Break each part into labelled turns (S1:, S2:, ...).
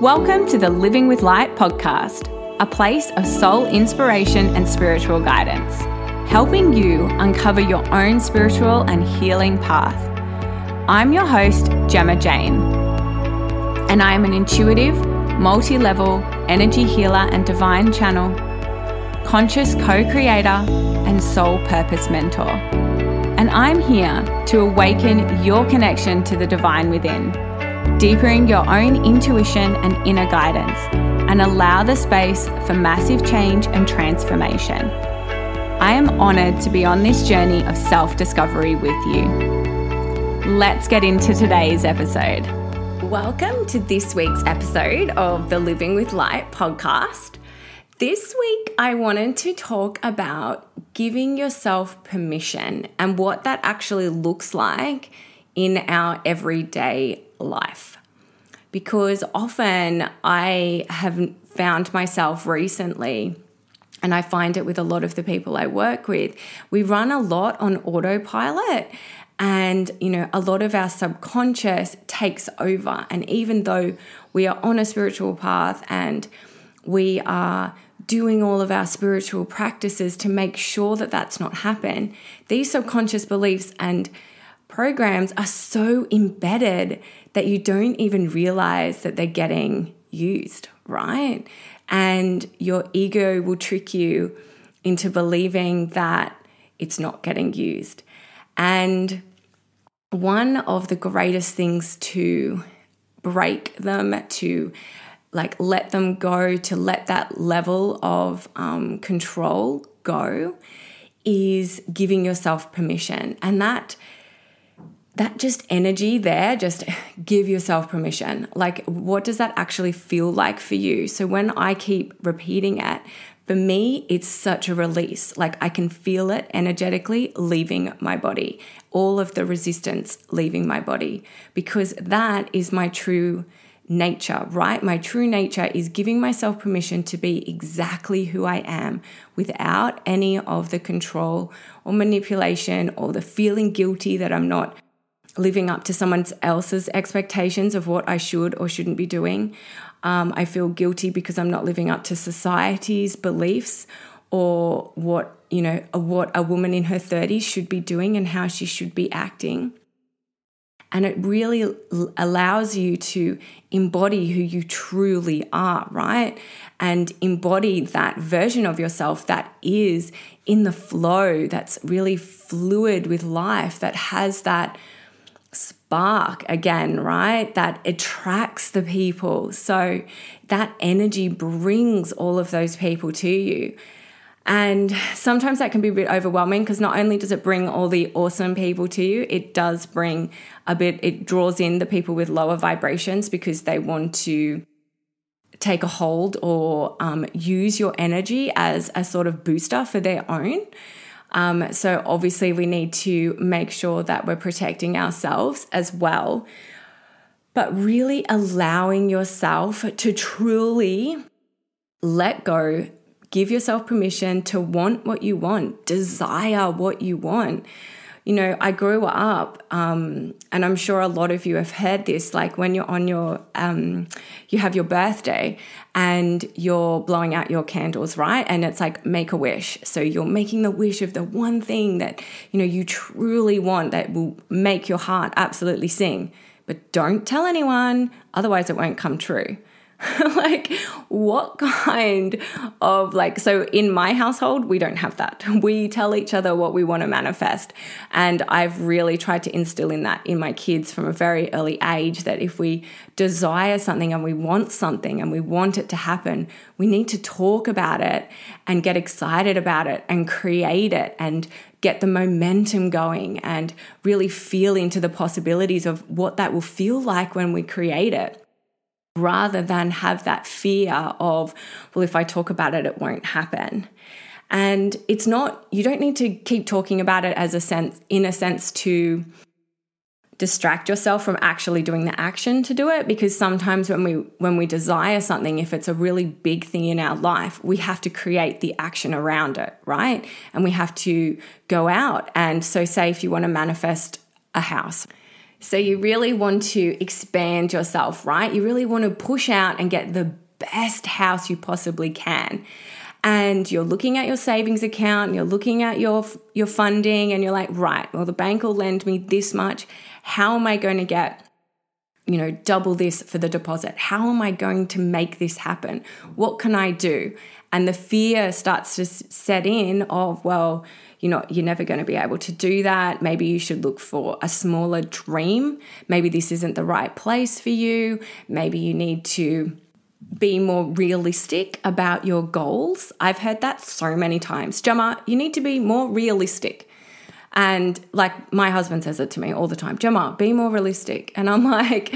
S1: Welcome to the Living with Light podcast, a place of soul inspiration and spiritual guidance, helping you uncover your own spiritual and healing path. I'm your host, Gemma Jane, and I am an intuitive, multi level energy healer and divine channel, conscious co creator, and soul purpose mentor. And I'm here to awaken your connection to the divine within deepening your own intuition and inner guidance, and allow the space for massive change and transformation. I am honoured to be on this journey of self discovery with you. Let's get into today's episode. Welcome to this week's episode of the Living with Light podcast. This week, I wanted to talk about giving yourself permission and what that actually looks like in our everyday life. Because often I have found myself recently, and I find it with a lot of the people I work with, we run a lot on autopilot. And, you know, a lot of our subconscious takes over. And even though we are on a spiritual path and we are doing all of our spiritual practices to make sure that that's not happen, these subconscious beliefs and programs are so embedded that you don't even realize that they're getting used, right? And your ego will trick you into believing that it's not getting used. And one of the greatest things to break them, to like let them go, to let that level of um, control go, is giving yourself permission. And that that just energy there, just give yourself permission. Like, what does that actually feel like for you? So, when I keep repeating it, for me, it's such a release. Like, I can feel it energetically leaving my body, all of the resistance leaving my body, because that is my true nature, right? My true nature is giving myself permission to be exactly who I am without any of the control or manipulation or the feeling guilty that I'm not living up to someone else's expectations of what I should or shouldn't be doing. Um, I feel guilty because I'm not living up to society's beliefs or what you know what a woman in her 30s should be doing and how she should be acting. And it really allows you to embody who you truly are, right? And embody that version of yourself that is in the flow, that's really fluid with life, that has that spark again, right? That attracts the people. So that energy brings all of those people to you. And sometimes that can be a bit overwhelming because not only does it bring all the awesome people to you, it does bring a bit, it draws in the people with lower vibrations because they want to take a hold or um, use your energy as a sort of booster for their own. Um, so obviously, we need to make sure that we're protecting ourselves as well. But really allowing yourself to truly let go, give yourself permission to want what you want, desire what you want you know, I grew up, um, and I'm sure a lot of you have heard this. Like when you're on your, um, you have your birthday, and you're blowing out your candles, right? And it's like make a wish. So you're making the wish of the one thing that you know you truly want that will make your heart absolutely sing. But don't tell anyone, otherwise it won't come true. like what kind of like so in my household we don't have that. We tell each other what we want to manifest. And i've really tried to instill in that in my kids from a very early age that if we desire something and we want something and we want it to happen we need to talk about it and get excited about it and create it and get the momentum going and really feel into the possibilities of what that will feel like when we create it rather than have that fear of, well, if I talk about it, it won't happen. And it's not, you don't need to keep talking about it as a sense, in a sense, to distract yourself from actually doing the action to do it because sometimes when we when we desire something if it's a really big thing in our life we have to create the action around it right and we have to go out and so say if you want to manifest a house So you really want to expand yourself, right? You really want to push out and get the best house you possibly can. And you're looking at your savings account, you're looking at your your funding and you're like, "Right, well the bank will lend me this much. How am I going to get you know, double this for the deposit? How am I going to make this happen? What can I do? And the fear starts to set in of, well, you know, you're never going to be able to do that. Maybe you should look for a smaller dream. Maybe this isn't the right place for you. Maybe you need to be more realistic about your goals. I've heard that so many times. Gemma, you need to be more realistic. And like my husband says it to me all the time Gemma, be more realistic. And I'm like,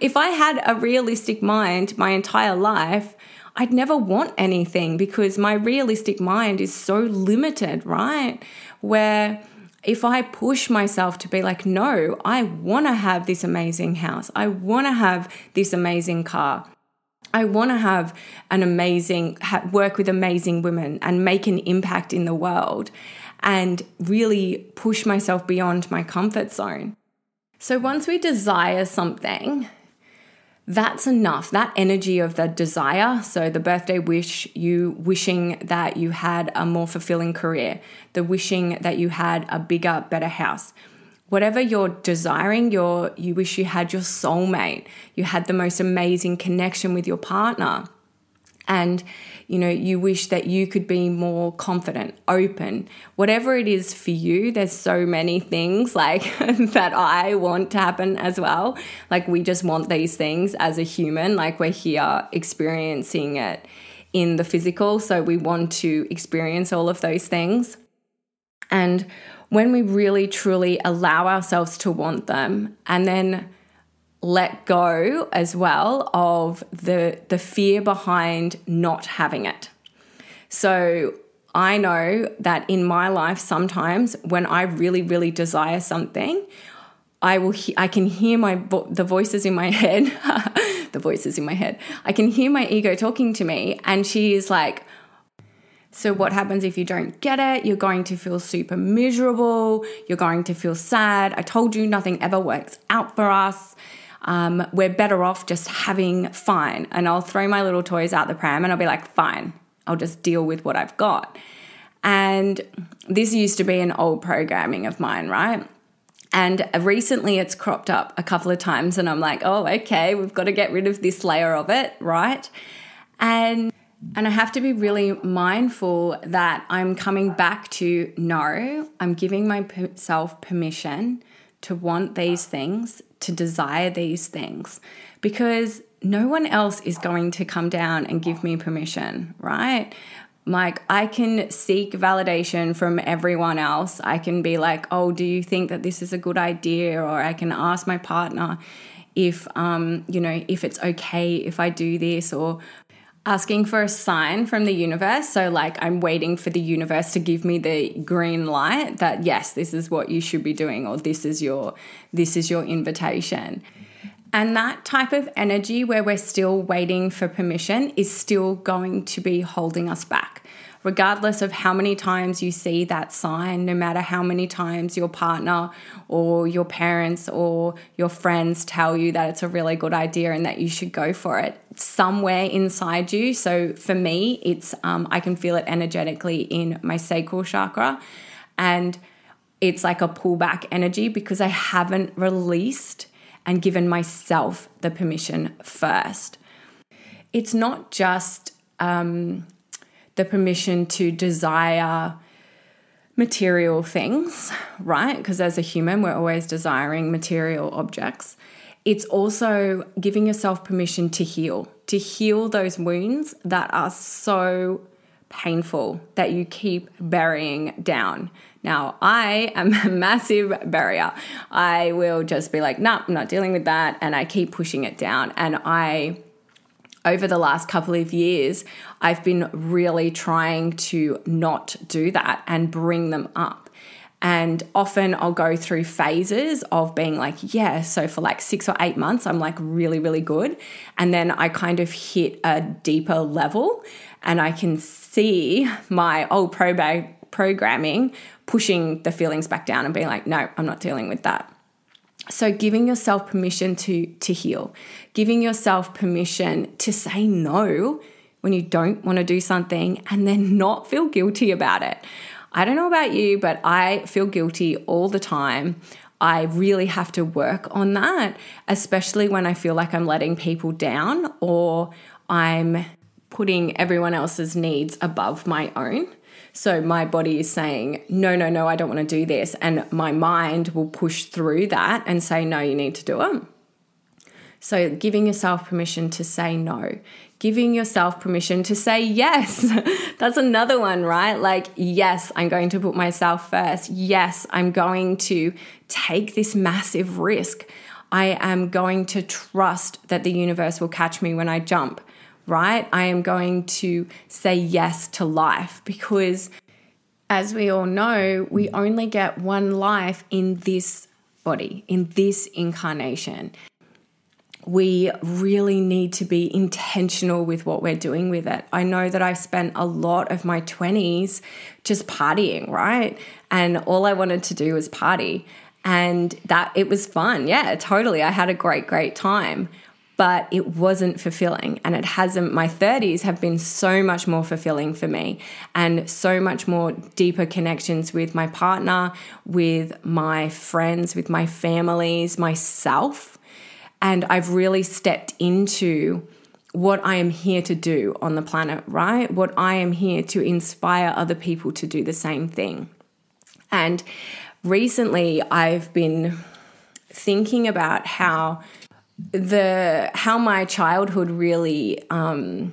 S1: if I had a realistic mind my entire life, I'd never want anything because my realistic mind is so limited, right? Where if I push myself to be like, no, I want to have this amazing house, I want to have this amazing car. I want to have an amazing work with amazing women and make an impact in the world and really push myself beyond my comfort zone. So once we desire something, that's enough. That energy of the desire. So, the birthday wish, you wishing that you had a more fulfilling career, the wishing that you had a bigger, better house. Whatever you're desiring, you you wish you had your soulmate, you had the most amazing connection with your partner. And you know, you wish that you could be more confident, open, whatever it is for you. There's so many things like that I want to happen as well. Like, we just want these things as a human, like, we're here experiencing it in the physical. So, we want to experience all of those things. And when we really truly allow ourselves to want them and then let go as well of the the fear behind not having it. So I know that in my life sometimes when I really really desire something, I will he- I can hear my vo- the voices in my head, the voices in my head. I can hear my ego talking to me and she is like so, what happens if you don't get it? You're going to feel super miserable. You're going to feel sad. I told you nothing ever works out for us um, we're better off just having fine. And I'll throw my little toys out the pram and I'll be like, fine, I'll just deal with what I've got. And this used to be an old programming of mine, right? And recently it's cropped up a couple of times, and I'm like, oh, okay, we've got to get rid of this layer of it, right? And and I have to be really mindful that I'm coming back to no, I'm giving myself permission to want these things to desire these things because no one else is going to come down and give me permission, right? Like, I can seek validation from everyone else. I can be like, oh, do you think that this is a good idea? Or I can ask my partner if, um, you know, if it's okay if I do this, or asking for a sign from the universe. So, like, I'm waiting for the universe to give me the green light that yes, this is what you should be doing, or this is your this is your invitation. And that type of energy where we're still waiting for permission is still going to be holding us back regardless of how many times you see that sign, no matter how many times your partner or your parents or your friends tell you that it's a really good idea and that you should go for it, somewhere inside you. So for me, it's um, I can feel it energetically in my sacral chakra, and it's like a pullback energy because I haven't released and given myself the permission first. It's not just um, the permission to desire material things, right? Because as a human, we're always desiring material objects. It's also giving yourself permission to heal, to heal those wounds that are so painful that you keep burying down. Now, I am a massive barrier. I will just be like, nah, I'm not dealing with that. And I keep pushing it down. And I over the last couple of years, I've been really trying to not do that and bring them up. And often I'll go through phases of being like, yeah, so for like six or eight months, I'm like really, really good. And then I kind of hit a deeper level and I can see my old pro programming pushing the feelings back down and being like, no, I'm not dealing with that. So giving yourself permission to to heal, giving yourself permission to say no when you don't want to do something and then not feel guilty about it. I don't know about you, but I feel guilty all the time. I really have to work on that, especially when I feel like I'm letting people down or I'm putting everyone else's needs above my own. So my body is saying, no, no, no, I don't want to do this. And my mind will push through that and say, no, you need to do it. So giving yourself permission to say no, giving yourself permission to say yes. That's another one, right? Like, yes, I'm going to put myself first. Yes, I'm going to take this massive risk. I am going to trust that the universe will catch me when I jump right? I am going to say yes to life because, as we all know, we only get one life in this body, in this incarnation. We really need to be intentional with what we're doing with it. I know that I spent a lot of my 20s just partying, right? And all I wanted to do was party. And that it was fun. Yeah, totally. I had a great, great time but it wasn't fulfilling. And it hasn't, my 30s have been so much more fulfilling for me and so much more deeper connections with my partner, with my friends, with my families, myself. And I've really stepped into what I am here to do on the planet, right? What I am here to inspire other people to do the same thing. And recently I've been thinking about how the how my childhood really um,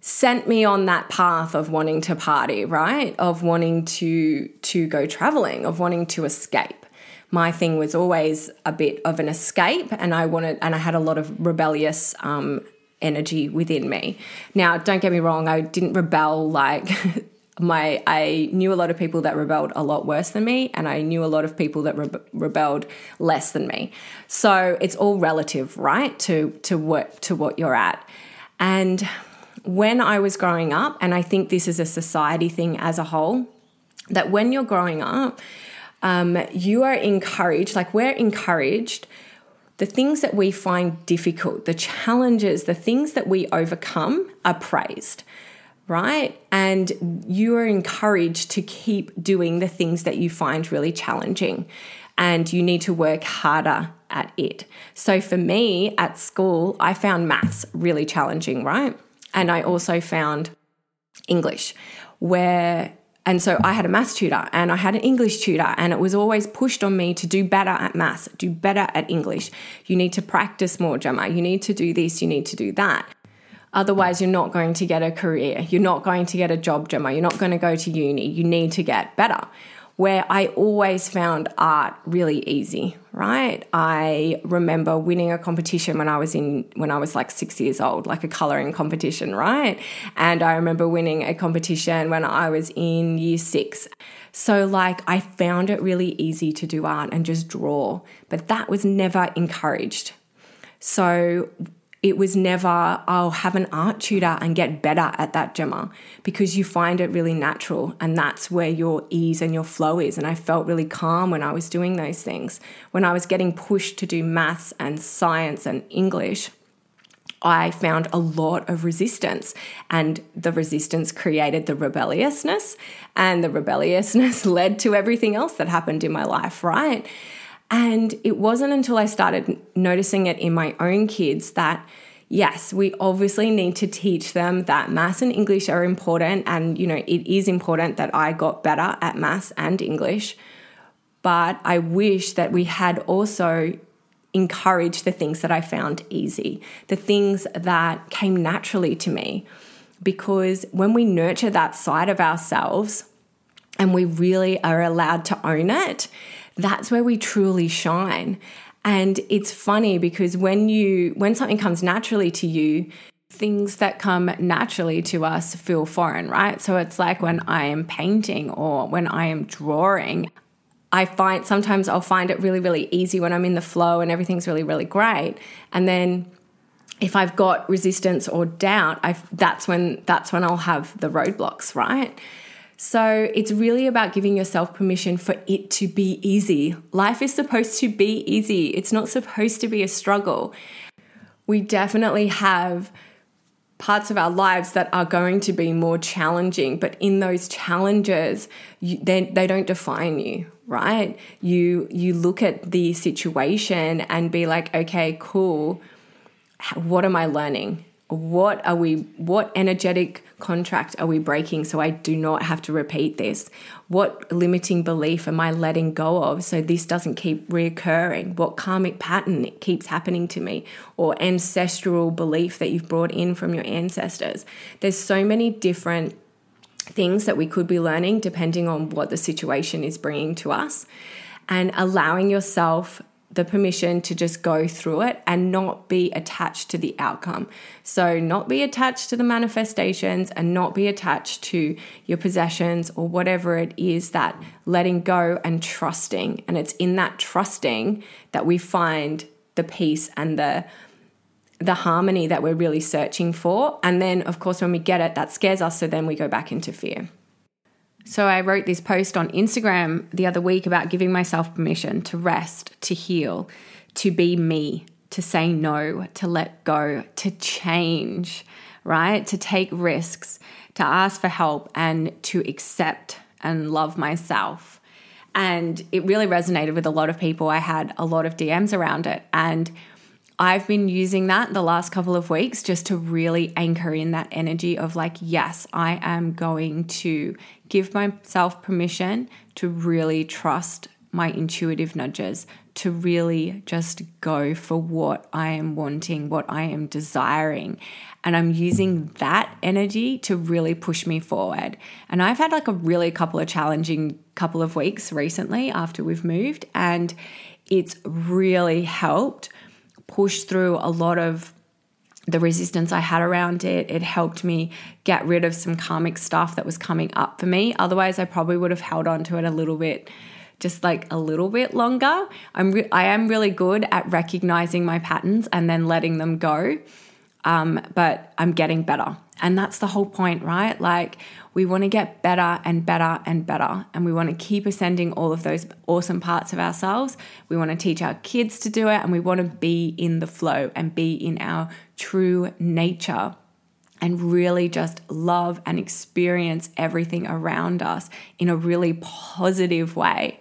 S1: sent me on that path of wanting to party, right? Of wanting to to go traveling, of wanting to escape. My thing was always a bit of an escape, and I wanted, and I had a lot of rebellious um, energy within me. Now, don't get me wrong, I didn't rebel like my I knew a lot of people that rebelled a lot worse than me and I knew a lot of people that re- rebelled less than me. So it's all relative, right? To to what to what you're at. And when I was growing up and I think this is a society thing as a whole that when you're growing up um, you are encouraged like we're encouraged the things that we find difficult, the challenges, the things that we overcome are praised right? And you are encouraged to keep doing the things that you find really challenging and you need to work harder at it. So for me at school, I found maths really challenging, right? And I also found English where and so I had a maths tutor and I had an English tutor, and it was always pushed on me to do better at maths, do better at English. You need to practice more, Gemma. You need to do this, you need to do that. Otherwise, you're not going to get a career. You're not going to get a job, Gemma. You're not going to go to uni. You need to get better. Where I always found art really easy, right? I remember winning a competition when I was in when I was like 6 years old, like a coloring competition, right? And I remember winning a competition when I was in year 6. So like I found it really easy to do art and just draw, but that was never encouraged. So it was never, I'll have an art tutor and get better at that, Gemma, because you find it really natural and that's where your ease and your flow is. And I felt really calm when I was doing those things. When I was getting pushed to do maths and science and English, I found a lot of resistance, and the resistance created the rebelliousness, and the rebelliousness led to everything else that happened in my life, right? And it wasn't until I started noticing it in my own kids that yes, we obviously need to teach them that maths and English are important. And, you know, it is important that I got better at maths and English. But I wish that we had also encouraged the things that I found easy, the things that came naturally to me. Because when we nurture that side of ourselves and we really are allowed to own it, that's where we truly shine. And it's funny because when you when something comes naturally to you, things that come naturally to us feel foreign, right? So it's like when I am painting or when I am drawing, I find sometimes I'll find it really, really easy when I'm in the flow and everything's really, really great. And then if I've got resistance or doubt, I've, that's when that's when I'll have the roadblocks, right? So it's really about giving yourself permission for it to be easy. Life is supposed to be easy, it's not supposed to be a struggle. We definitely have parts of our lives that are going to be more challenging, but in those challenges, you, they, they don't define you right you you look at the situation and be like okay cool what am i learning what are we what energetic contract are we breaking so I do not have to repeat this? What limiting belief am I letting go of so this doesn't keep reoccurring? What karmic pattern keeps happening to me or ancestral belief that you've brought in from your ancestors? There's so many different things that we could be learning depending on what the situation is bringing to us and allowing yourself the permission to just go through it and not be attached to the outcome. So, not be attached to the manifestations and not be attached to your possessions or whatever it is that letting go and trusting. And it's in that trusting that we find the peace and the the harmony that we're really searching for. And then, of course, when we get it, that scares us. So then we go back into fear. So I wrote this post on Instagram the other week about giving myself permission to rest, to heal, to be me, to say no, to let go, to change, right? To take risks, to ask for help, and to accept and love myself. And it really resonated with a lot of people. I had a lot of DMs around it. And I've been using that the last couple of weeks just to really anchor in that energy of like, yes, I am going to give myself permission to really trust my intuitive nudges, to really just go for what I am wanting, what I am desiring. And I'm using that energy to really push me forward. And I've had like a really couple of challenging couple of weeks recently after we've moved, and it's really helped push through a lot of the resistance I had around it. It helped me get rid of some karmic stuff that was coming up for me. Otherwise, I probably would have held on to it a little bit just like a little bit longer. I'm re- I am really good at recognizing my patterns and then letting them go. Um, but I'm getting better. And that's the whole point, right? Like, we want to get better and better and better. And we want to keep ascending all of those awesome parts of ourselves. We want to teach our kids to do it. And we want to be in the flow and be in our true nature and really just love and experience everything around us in a really positive way.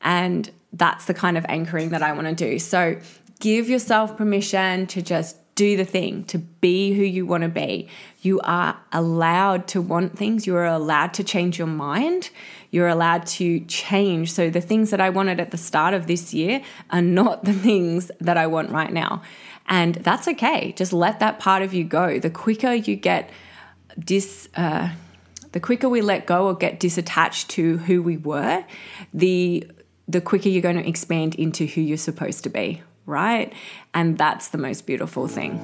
S1: And that's the kind of anchoring that I want to do. So give yourself permission to just do the thing, to be who you want to be. You are allowed to want things. You are allowed to change your mind. You're allowed to change. So, the things that I wanted at the start of this year are not the things that I want right now. And that's okay. Just let that part of you go. The quicker you get dis, uh, the quicker we let go or get disattached to who we were, the the quicker you're going to expand into who you're supposed to be, right? And that's the most beautiful thing.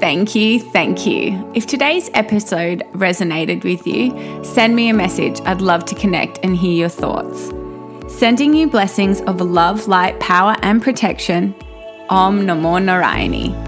S1: Thank you, thank you. If today's episode resonated with you, send me a message. I'd love to connect and hear your thoughts. Sending you blessings of love, light, power, and protection. Om Namo Narayani.